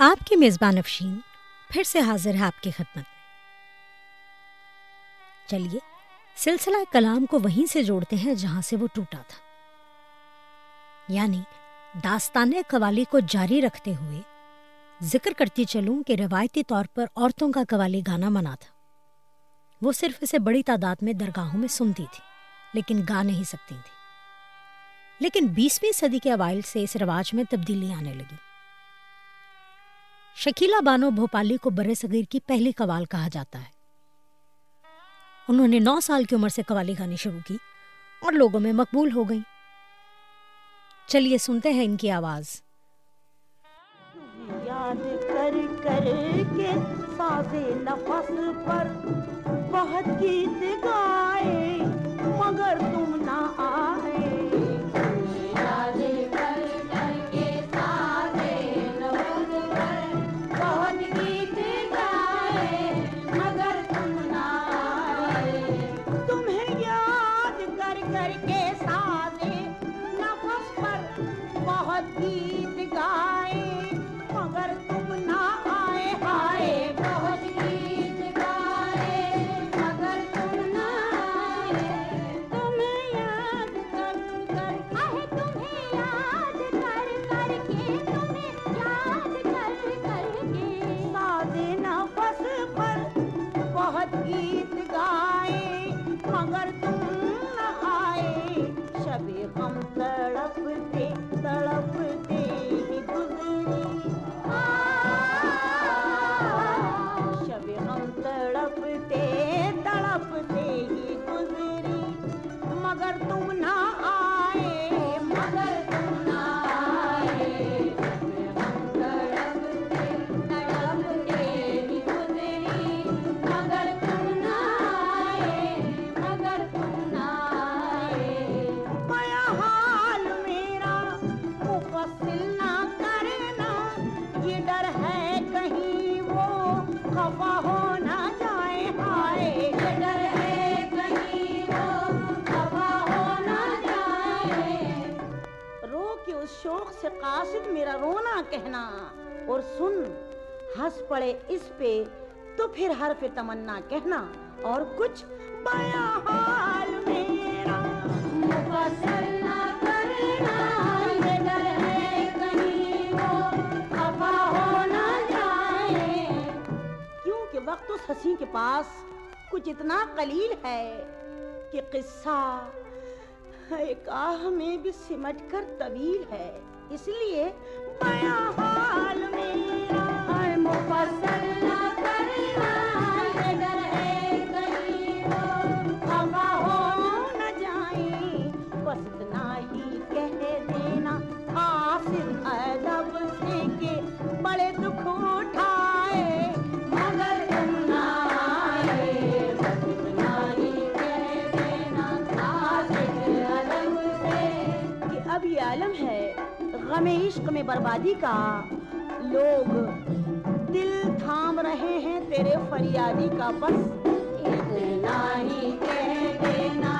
آپ کی میزبان افشین پھر سے حاضر ہے آپ کی خدمت میں۔ چلیے، سلسلہ کلام کو وہیں سے جوڑتے ہیں جہاں سے وہ ٹوٹا تھا۔ یعنی داستان قوالی کو جاری رکھتے ہوئے ذکر کرتی چلوں کہ روایتی طور پر عورتوں کا قوالی گانا منع تھا۔ وہ صرف اسے بڑی تعداد میں درگاہوں میں سنتی تھی، لیکن گا نہیں سکتی تھی۔ لیکن بیسویں صدی کے اوائل سے اس رواج میں تبدیلی آنے لگی۔ شکیلا بانو بھوپالی کو برے صغیر کی پہلی قوال کہا جاتا ہے۔ انہوں نے نو سال کی عمر سے قوالی گانی شروع کی اور لوگوں میں مقبول ہو گئی چلیے سنتے ہیں ان کی آواز۔ یاد کر کر کے ساز نفس پر بہت گیت گائے، مگر تم اس پہ تو پھر حرف تمنا کہنا اور کچھ بیا حال میرا۔ مفصل نہ کرنا وقت اس ہنسی کے پاس کچھ اتنا قلیل ہے کہ قصہ ایک آہ میں بھی سمٹ کر طویل ہے۔ اس لیے بیا حال میرا۔ عالم ہے غم عشق میں بربادی کا لوگ دل تھام رہے ہیں تیرے فریادی کا بس۔ اتنا ہی دینا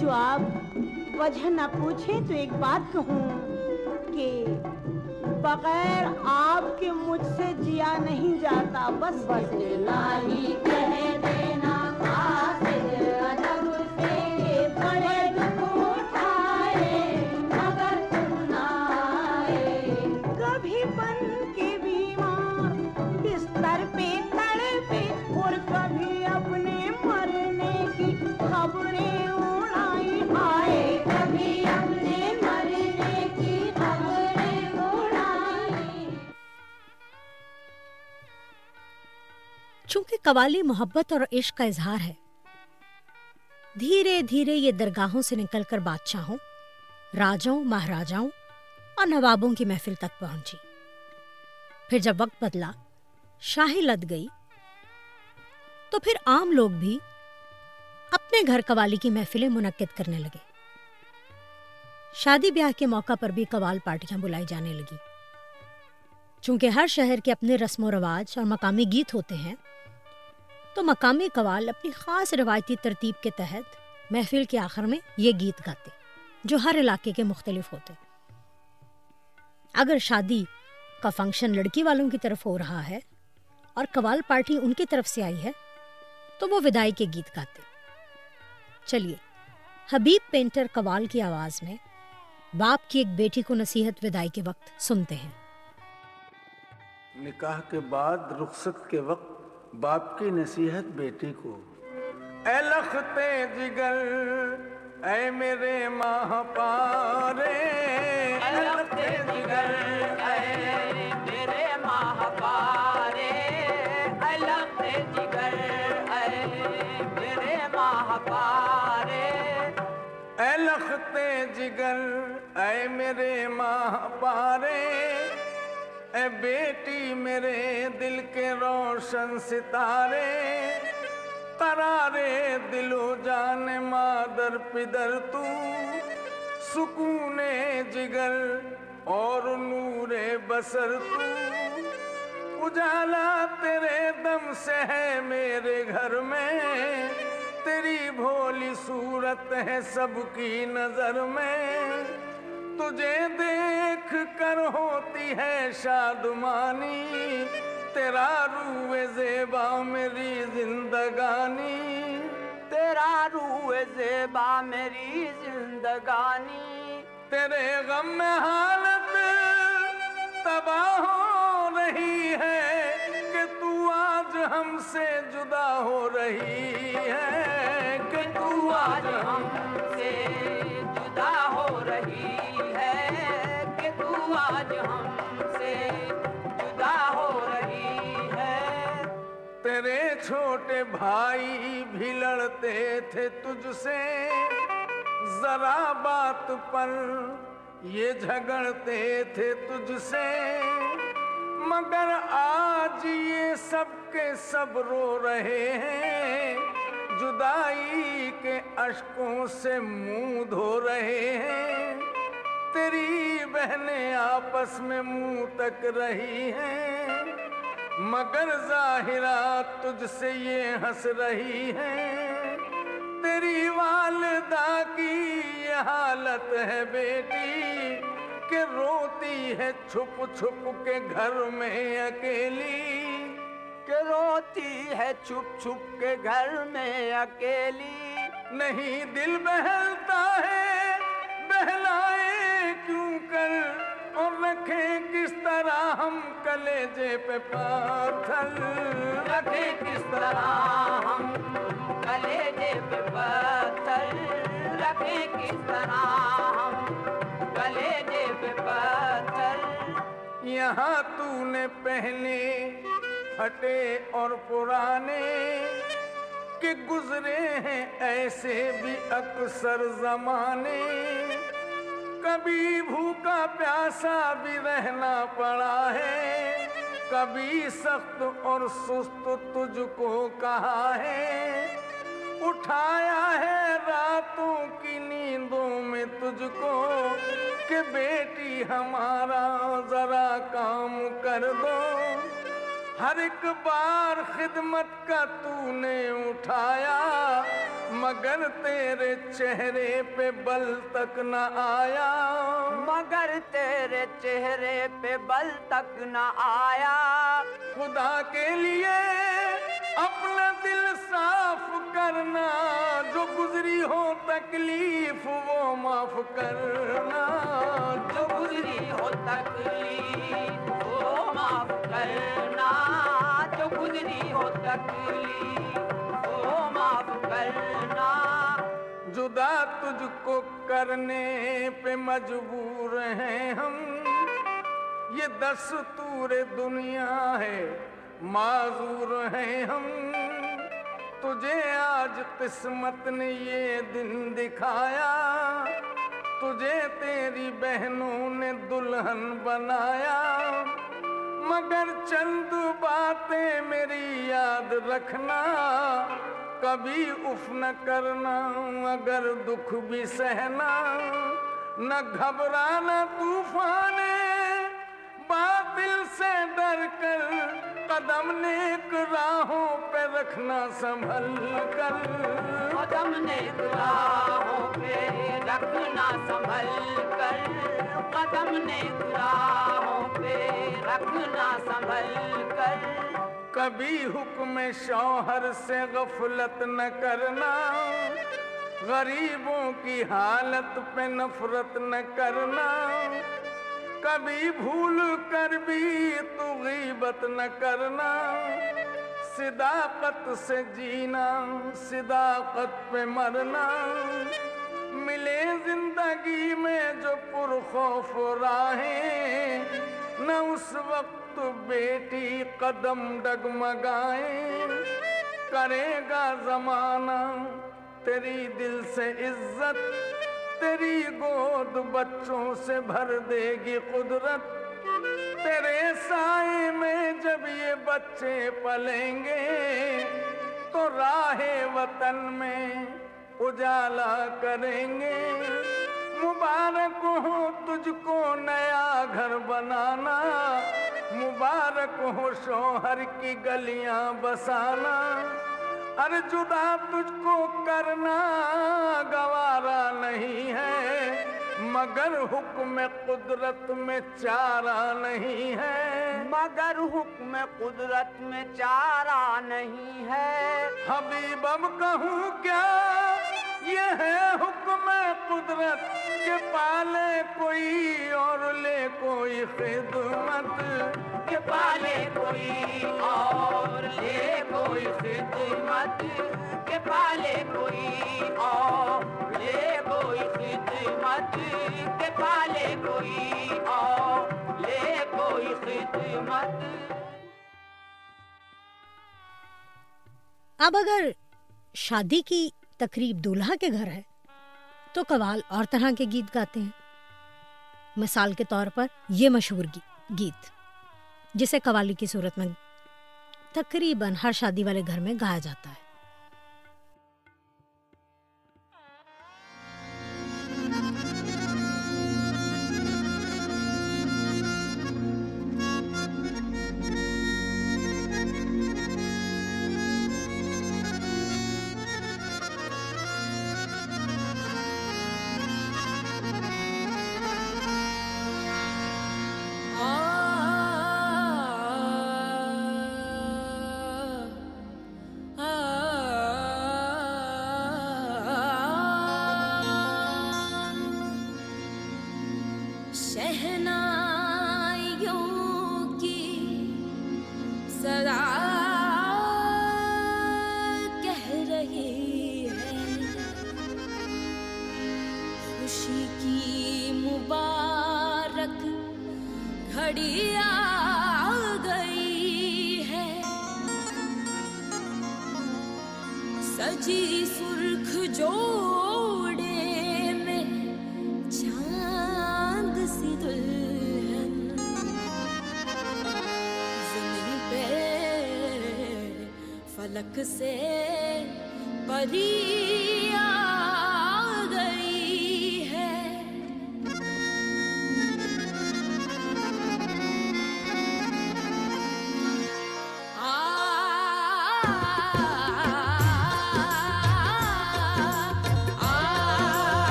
جو آپ وجہ نہ پوچھیں تو ایک بات کہوں کہ بغیر آپ کے مجھ سے جیا نہیں جاتا بس۔ بس اتنا ہی کہہ دینا چونکہ قوالی محبت اور عشق کا اظہار ہے۔ دھیرے دھیرے یہ درگاہوں سے نکل کر بادشاہوں، راجوں، مہاراجاؤں اور نوابوں کی محفل تک پہنچی۔ پھر جب وقت بدلا، شاہی لد گئی، تو پھر عام لوگ بھی اپنے گھر قوالی کی محفلیں منعقد کرنے لگے۔ شادی بیاہ کے موقع پر بھی قوال پارٹیاں بلائی جانے لگی چونکہ ہر شہر کے اپنے رسم و رواج اور مقامی گیت ہوتے ہیں تو مقامی قوال اپنی خاص روایتی ترتیب کے تحت محفل کے آخر میں یہ گیت گاتے، جو ہر علاقے کے مختلف ہوتے۔ اگر شادی کا فنکشن لڑکی والوں کی طرف ہو رہا ہے اور قوال پارٹی ان کی طرف سے آئی ہے، تو وہ ودائی کے گیت گاتے۔ چلیے، حبیب پینٹر قوال کی آواز میں باپ کی ایک بیٹی کو نصیحت ودائی کے وقت سنتے ہیں۔ نکاح کے بعد رخصت کے وقت باپ کی نصیحت بیٹی کو۔ اے لختے جگر، اے میرے ماہ پارے۔ اے لختے جگر، اے میرے ماہ پارے۔ اے لختے جگر، اے میرے ماہ پارے۔ اے لختے جگر، اے میرے ماہ پارے۔ اے بیٹی میرے دل کے روشن ستارے، قرارے دل و جان مادر پدر تو سکون جگر اور نور بسر تو۔ اجالا تیرے دم سے ہے میرے گھر میں، تیری بھولی صورت ہے سب کی نظر میں۔ تجھے دیکھ کر ہوتی ہے شادمانی، تیرا روح زیبا میری زندگانی۔ تیرا روح زیبا میری زندگانی۔ تیرے غم میں حالت تباہ ہو رہی ہے کہ تو آج ہم سے جدا ہو رہی ہے۔ کہ تو آج ہم سے جدا ہو رہی ہے چھوٹے بھائی بھی لڑتے تھے تجھ سے۔ ذرا بات پر یہ جھگڑتے تھے تجھ سے۔ مگر آج یہ سب کے سب رو رہے ہیں۔ جدائی کے اشکوں سے منہ دھو رہے ہیں۔ تیری بہنیں آپس میں منہ تک رہی ہیں۔ مگر ظاہرات تجھ سے یہ ہنس رہی ہیں۔ تیری والدہ کی یہ حالت ہے بیٹی کہ روتی ہے چھپ چھپ کے گھر میں اکیلی۔ کہ روتی ہے چھپ چھپ کے گھر میں اکیلی۔ نہیں دل بہلتا ہے رکھیں کس طرح ہم کلیجے پہ پاتھر رکھے کس طرح ہم کلیجے پہ پتھر؟ رکھے کس طرح ہم کلیجے پہ پتھر؟ یہاں تو نے پہلے پھٹے اور پرانے کہ گزرے ہیں ایسے بھی اکثر زمانے۔ کبھی بھوکا پیاسا بھی رہنا پڑا ہے۔ کبھی سخت اور سست تجھ کو کہا ہے۔ اٹھایا ہے راتوں کی نیندوں میں تجھ کو کہ بیٹی ہمارا ذرا کام کر دو۔ ہر ایک بار خدمت کا تو نے اٹھایا مگر تیرے چہرے پہ بل تک نہ آیا۔ مگر تیرے چہرے پہ بل تک نہ آیا۔ خدا کے لیے اپنا دل صاف کرنا جو گزری ہو تکلیف وہ معاف کرنا۔ جو گزری ہو تکلیف وہ معاف کرنا جو گزری ہو تکلیف وہ معاف کرنا جدا تجھ کو کرنے پہ مجبور ہیں ہم، یہ دستور دنیا ہے، معذور ہیں ہم۔ تجھے آج قسمت نے یہ دن دکھایا، تجھے تیری بہنوں نے دلہن بنایا۔ مگر چند باتیں میری یاد رکھنا، کبھی اف نہ کرنا، اگر دکھ بھی سہنا۔ نہ گھبرانا طوفان، باطل سے ڈر کر قدم نیک راہوں پہ رکھنا، سنبھل کر۔ قدم نے راہوں پہ رکھنا، سنبھل کر۔ قدم رکھنا سنبھل کر۔ کبھی حکم شوہر سے غفلت نہ کرنا۔ غریبوں کی حالت پہ نفرت نہ کرنا۔ کبھی بھول کر بھی تو غیبت نہ کرنا۔ صداقت سے جینا، صداقت پہ مرنا۔ ملے زندگی میں جو پرخوف راہیں۔ نہ اس وقت بیٹی قدم ڈگمگائے۔ کرے گا زمانہ تیری دل سے عزت، تیری گود بچوں سے بھر دے گی قدرت۔ تیرے سائے میں جب یہ بچے پلیں گے، تو راہ وطن میں اجالا کریں گے۔ مبارک ہو تجھ کو نیا گھر بنانا مبارک ہو شوہر کی گلیاں بسانا۔ ار جدا تجھ کو کرنا گوارا نہیں ہے مگر حکم قدرت میں چارہ نہیں ہے۔ مگر حکم قدرت میں چارہ نہیں ہے۔ حبیب اب کہوں کیا؟ یہ ہے حکم قدرت کہ پالے کوئی اور لے کوئی خدمت۔ کہ پالے کوئی اور لے کوئی خدمت۔ کہ پالے کوئی اور لے کوئی خدمت۔ کہ پالے کوئی اور لے کوئی خدمت۔ اب اگر شادی کی تقریب دولہا کے گھر ہے۔ تو قوال اور طرح کے گیت گاتے ہیں۔ مثال کے طور پر یہ مشہور گیت، جسے قوالی کی صورت میں تقریباً ہر شادی والے گھر میں گایا جاتا ہے۔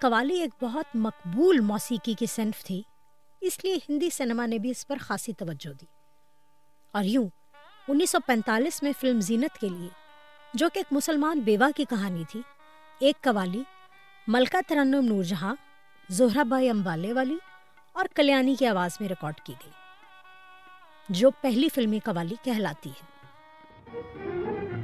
قوالی ایک بہت مقبول موسیقی کی صنف تھی، اس لیے ہندی سینما نے بھی اس پر خاصی توجہ دی۔ اور یوں، انیس سو پینتالیس میں فلم زینت کے لیے، جو کہ ایک مسلمان بیوہ کی کہانی تھی، ایک قوالی، ملکہ ترنم نور جہاں، زہرہ بھائی امبالے والی اور کلیانی کی آواز میں ریکارڈ کی گئی، جو پہلی فلمی قوالی کہلاتی ہے۔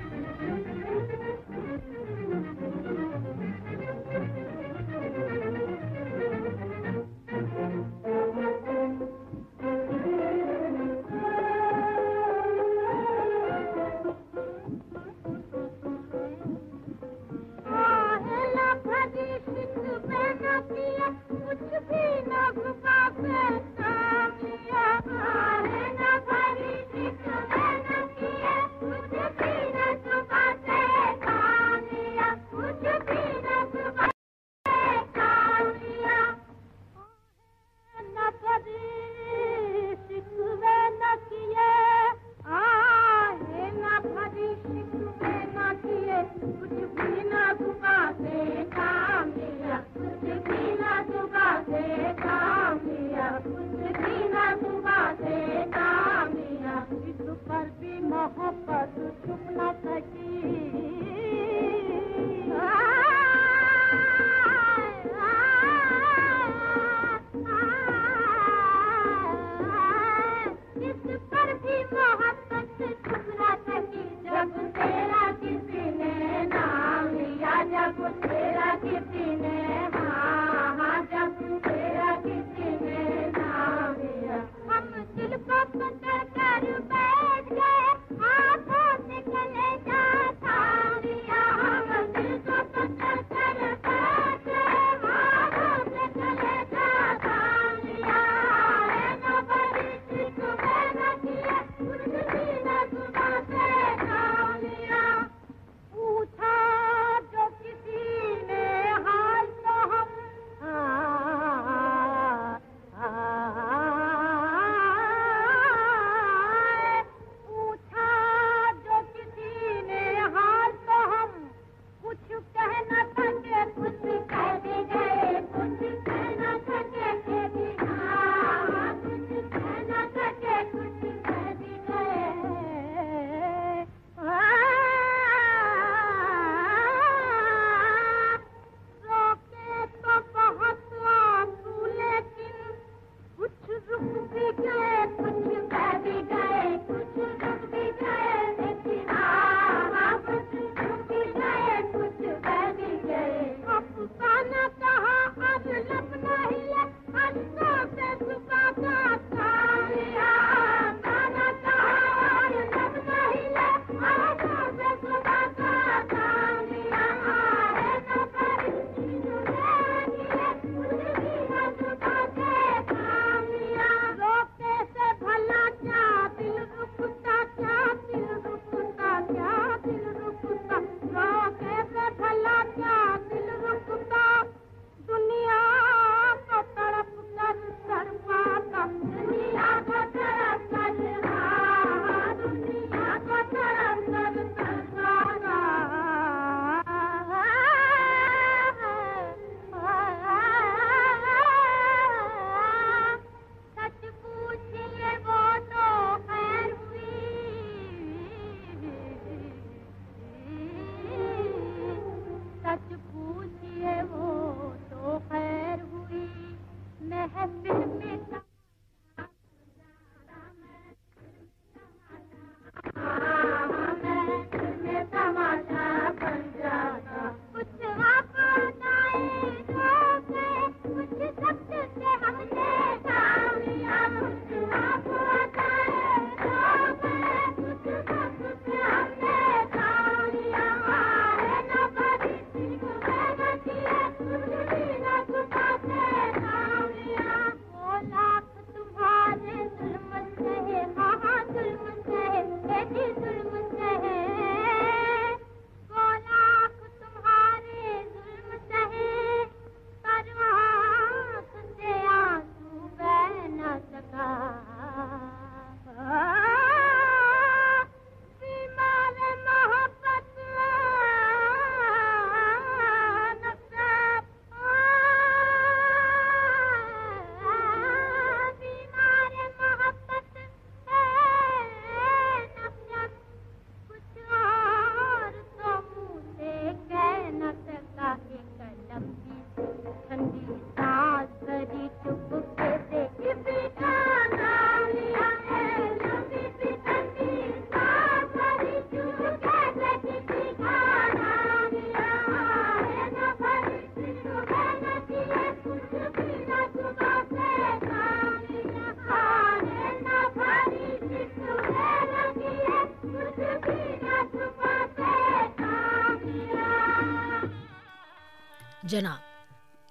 جناب،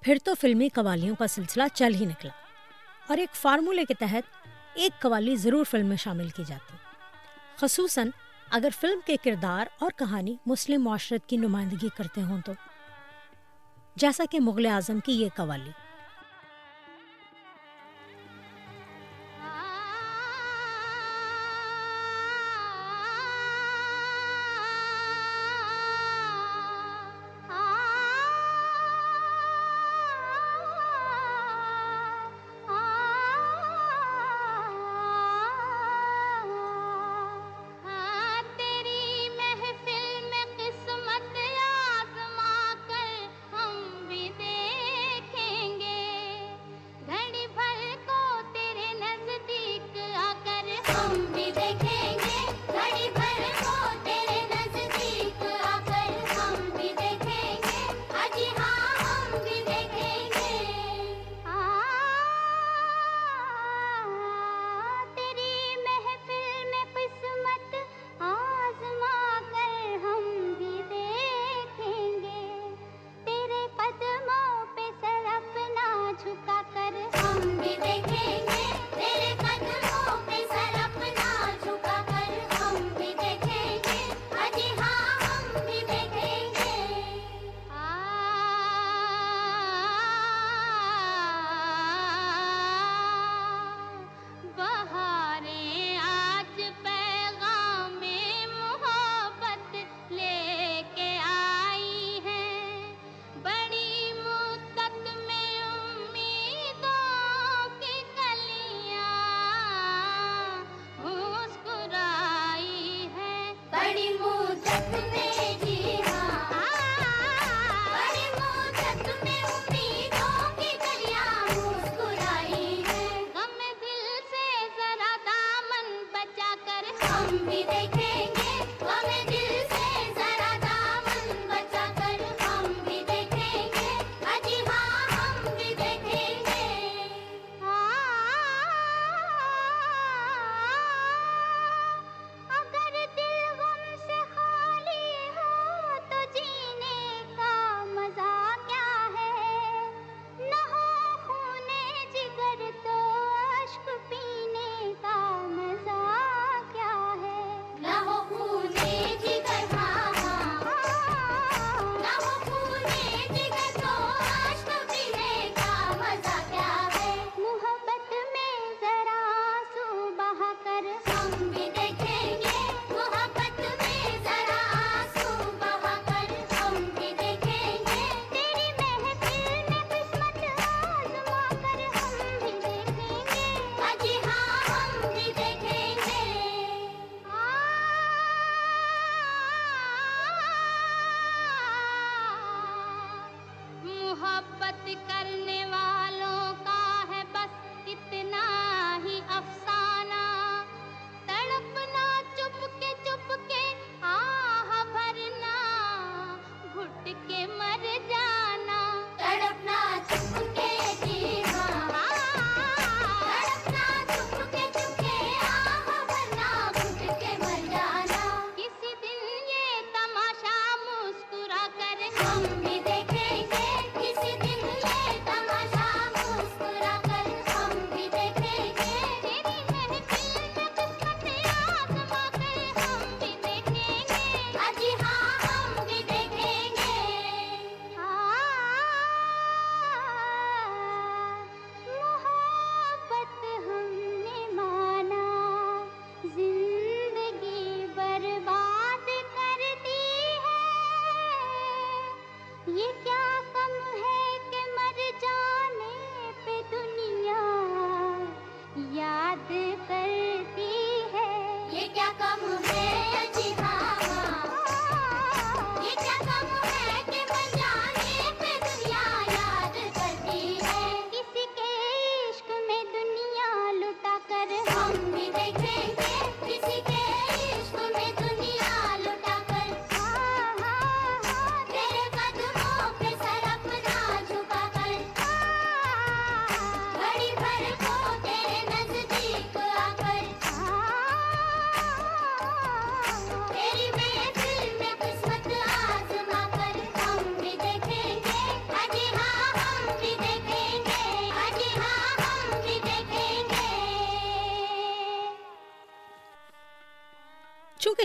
پھر تو فلمی قوالیوں کا سلسلہ چل ہی نکلا اور ایک فارمولے کے تحت ایک قوالی ضرور فلم میں شامل کی جاتی۔ خصوصاً اگر فلم کے کردار اور کہانی مسلم معاشرت کی نمائندگی کرتے ہوں تو۔ جیسا کہ مغل اعظم کی یہ قوالی۔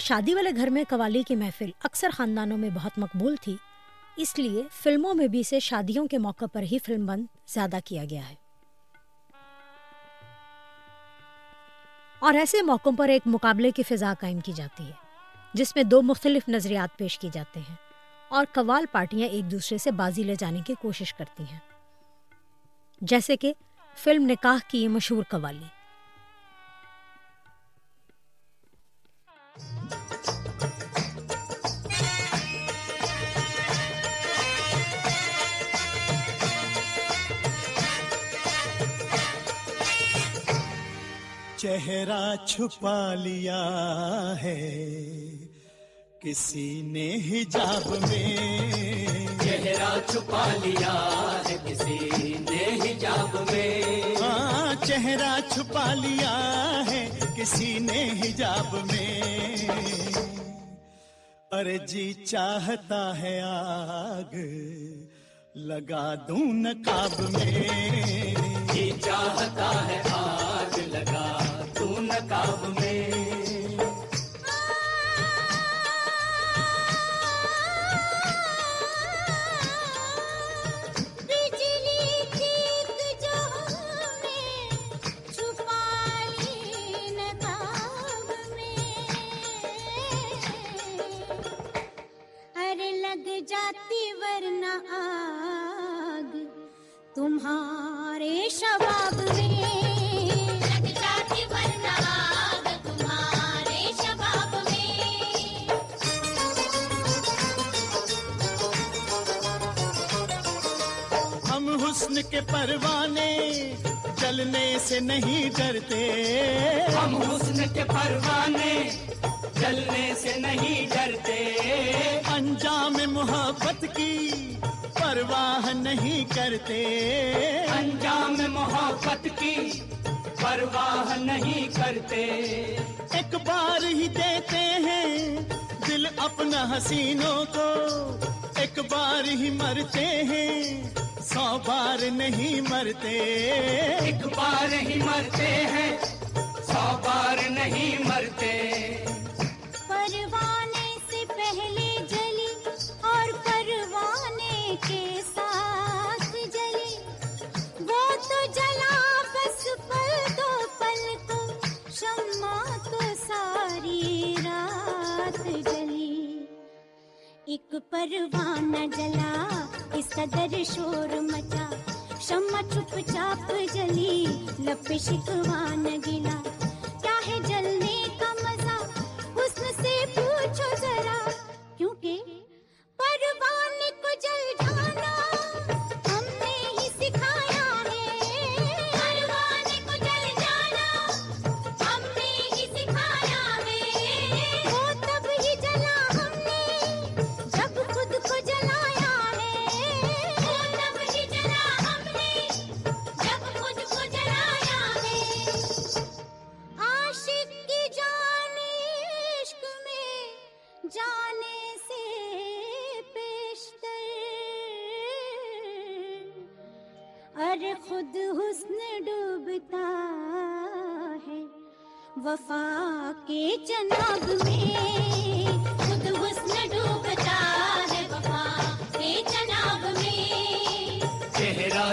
شادی والے گھر میں قوالی کی محفل اکثر خاندانوں میں بہت مقبول تھی، اس لیے فلموں میں بھی اسے شادیوں کے موقع پر ہی فلم بند زیادہ کیا گیا ہے۔ اور ایسے موقعوں پر ایک مقابلے کی فضا قائم کی جاتی ہے، جس میں دو مختلف نظریات پیش کی جاتے ہیں اور قوال پارٹیاں ایک دوسرے سے بازی لے جانے کی کوشش کرتی ہیں۔ جیسے کہ فلم نکاح کی یہ مشہور قوالی۔ چہرہ چھپا لیا ہے۔ کسی نے حجاب میں چہرہ چھپا لیا ہے کسی نے حجاب میں۔ ہاں چہرہ چھپا لیا ہے کسی نے حجاب میں۔ ارے جی چاہتا ہے آگ لگا دوں نقاب میں۔ جی چاہتا ہے آگ لگا تو نقاب میں۔ میں جاتی ورنہ آگ تمہارے شباب میں۔ کے پروانے چلنے سے نہیں ڈرتے۔ ہم حسن کے پروانے جلنے سے نہیں ڈرتے۔ انجام محبت کی پرواہ نہیں کرتے۔ انجام محبت کی پرواہ نہیں کرتے۔ ایک بار ہی دیتے ہیں دل اپنا حسینوں کو ایک بار ہی مرتے ہیں، سو بار نہیں مرتے۔ ایک بار ہی مرتے ہیں، سو بار نہیں مرتے۔ ایک پروانہ جلا، اس قدر شور مچا۔ شمع چپ چاپ جلی لپ شکوان گلا۔ کیا ہے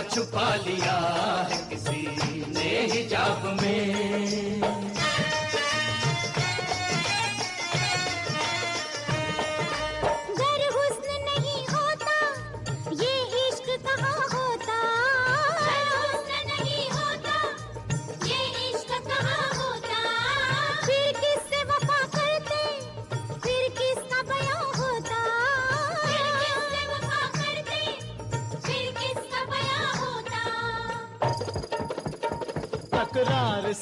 چھپا لیا ہے کسی نے حجاب میں۔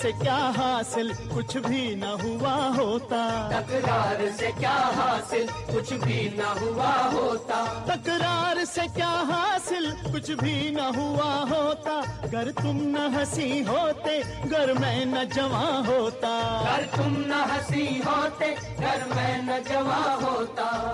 سے کیا حاصل؟ کچھ بھی نہ ہوا ہوتا۔ تکرار سے کیا حاصل؟ کچھ بھی نہ ہوا ہوتا۔ تکرار سے کیا حاصل؟ کچھ بھی نہ ہوا ہوتا۔ گر تم نہ ہنسی ہوتے گر میں نہ جواں ہوتا۔ گر تم نہ ہنسی ہوتے گر میں نہ جواں ہوتا۔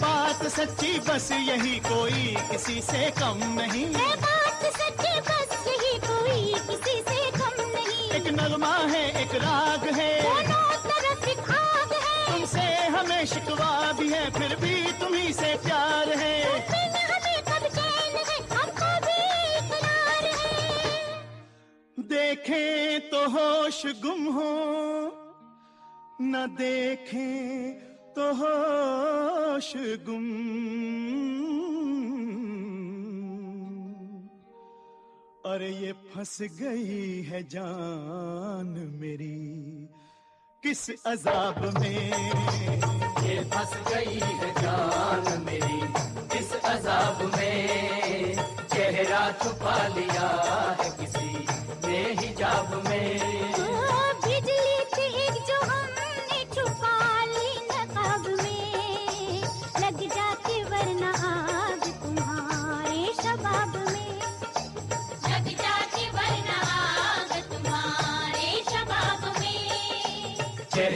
بات سچی بس یہی کوئی کسی سے کم نہیں۔ یہ بات سچی بس یہی کوئی کسی سے کم نہیں۔ ایک نغمہ ہے ایک راگ ہے۔ تم سے ہمیں شکوا بھی ہے پھر بھی تمہیں سے پیار ہے۔ دیکھیں تو ہوش گم ہو نہ دیکھیں تحاش گم۔ ارے یہ پھنس گئی ہے جان میری، کس عذاب میں؟ یہ پھنس گئی ہے جان میری، کس عذاب میں؟ چہرہ چھپا لیا ہے کسی بے حجاب میں۔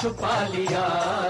چھپا لیا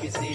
کسی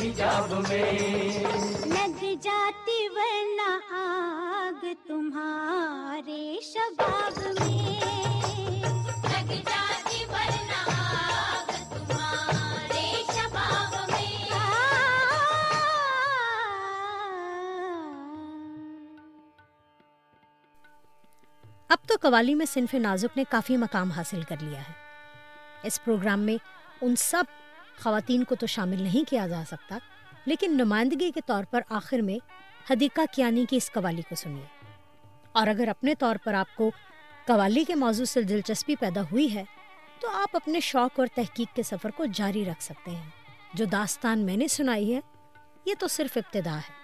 حجاب میں۔ لگ جاتی ورنہ آگ تمہارے شباب میں۔ لگ اب تو قوالی میں صنف نازک نے کافی مقام حاصل کر لیا ہے۔ اس پروگرام میں ان سب خواتین کو تو شامل نہیں کیا جا سکتا، لیکن نمائندگی کے طور پر آخر میں حدیقہ کیانی کی اس قوالی کو سنیے۔ اور اگر اپنے طور پر آپ کو قوالی کے موضوع سے دلچسپی پیدا ہوئی ہے، تو آپ اپنے شوق اور تحقیق کے سفر کو جاری رکھ سکتے ہیں۔ جو داستان میں نے سنائی ہے، یہ تو صرف ابتدا ہے۔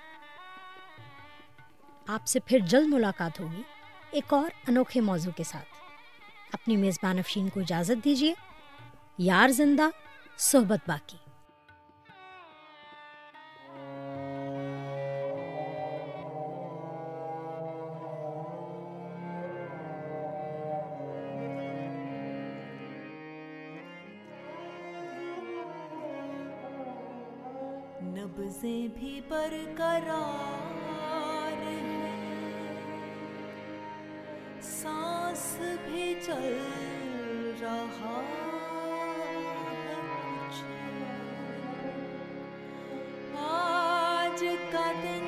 آپ سے پھر جلد ملاقات ہوگی۔ ایک اور انوکھے موضوع کے ساتھ۔ اپنی میزبان افشین کو اجازت دیجیے۔ یار زندہ صحبت باقی۔ نبزیں بھی پر کرا کا دن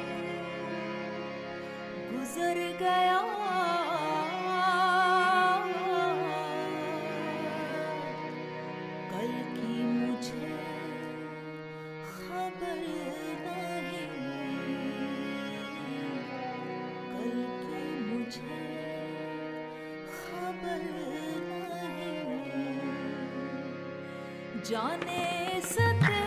گزر گیا کل کی مجھے خبر کل کی مجھے خبر جانے سکتے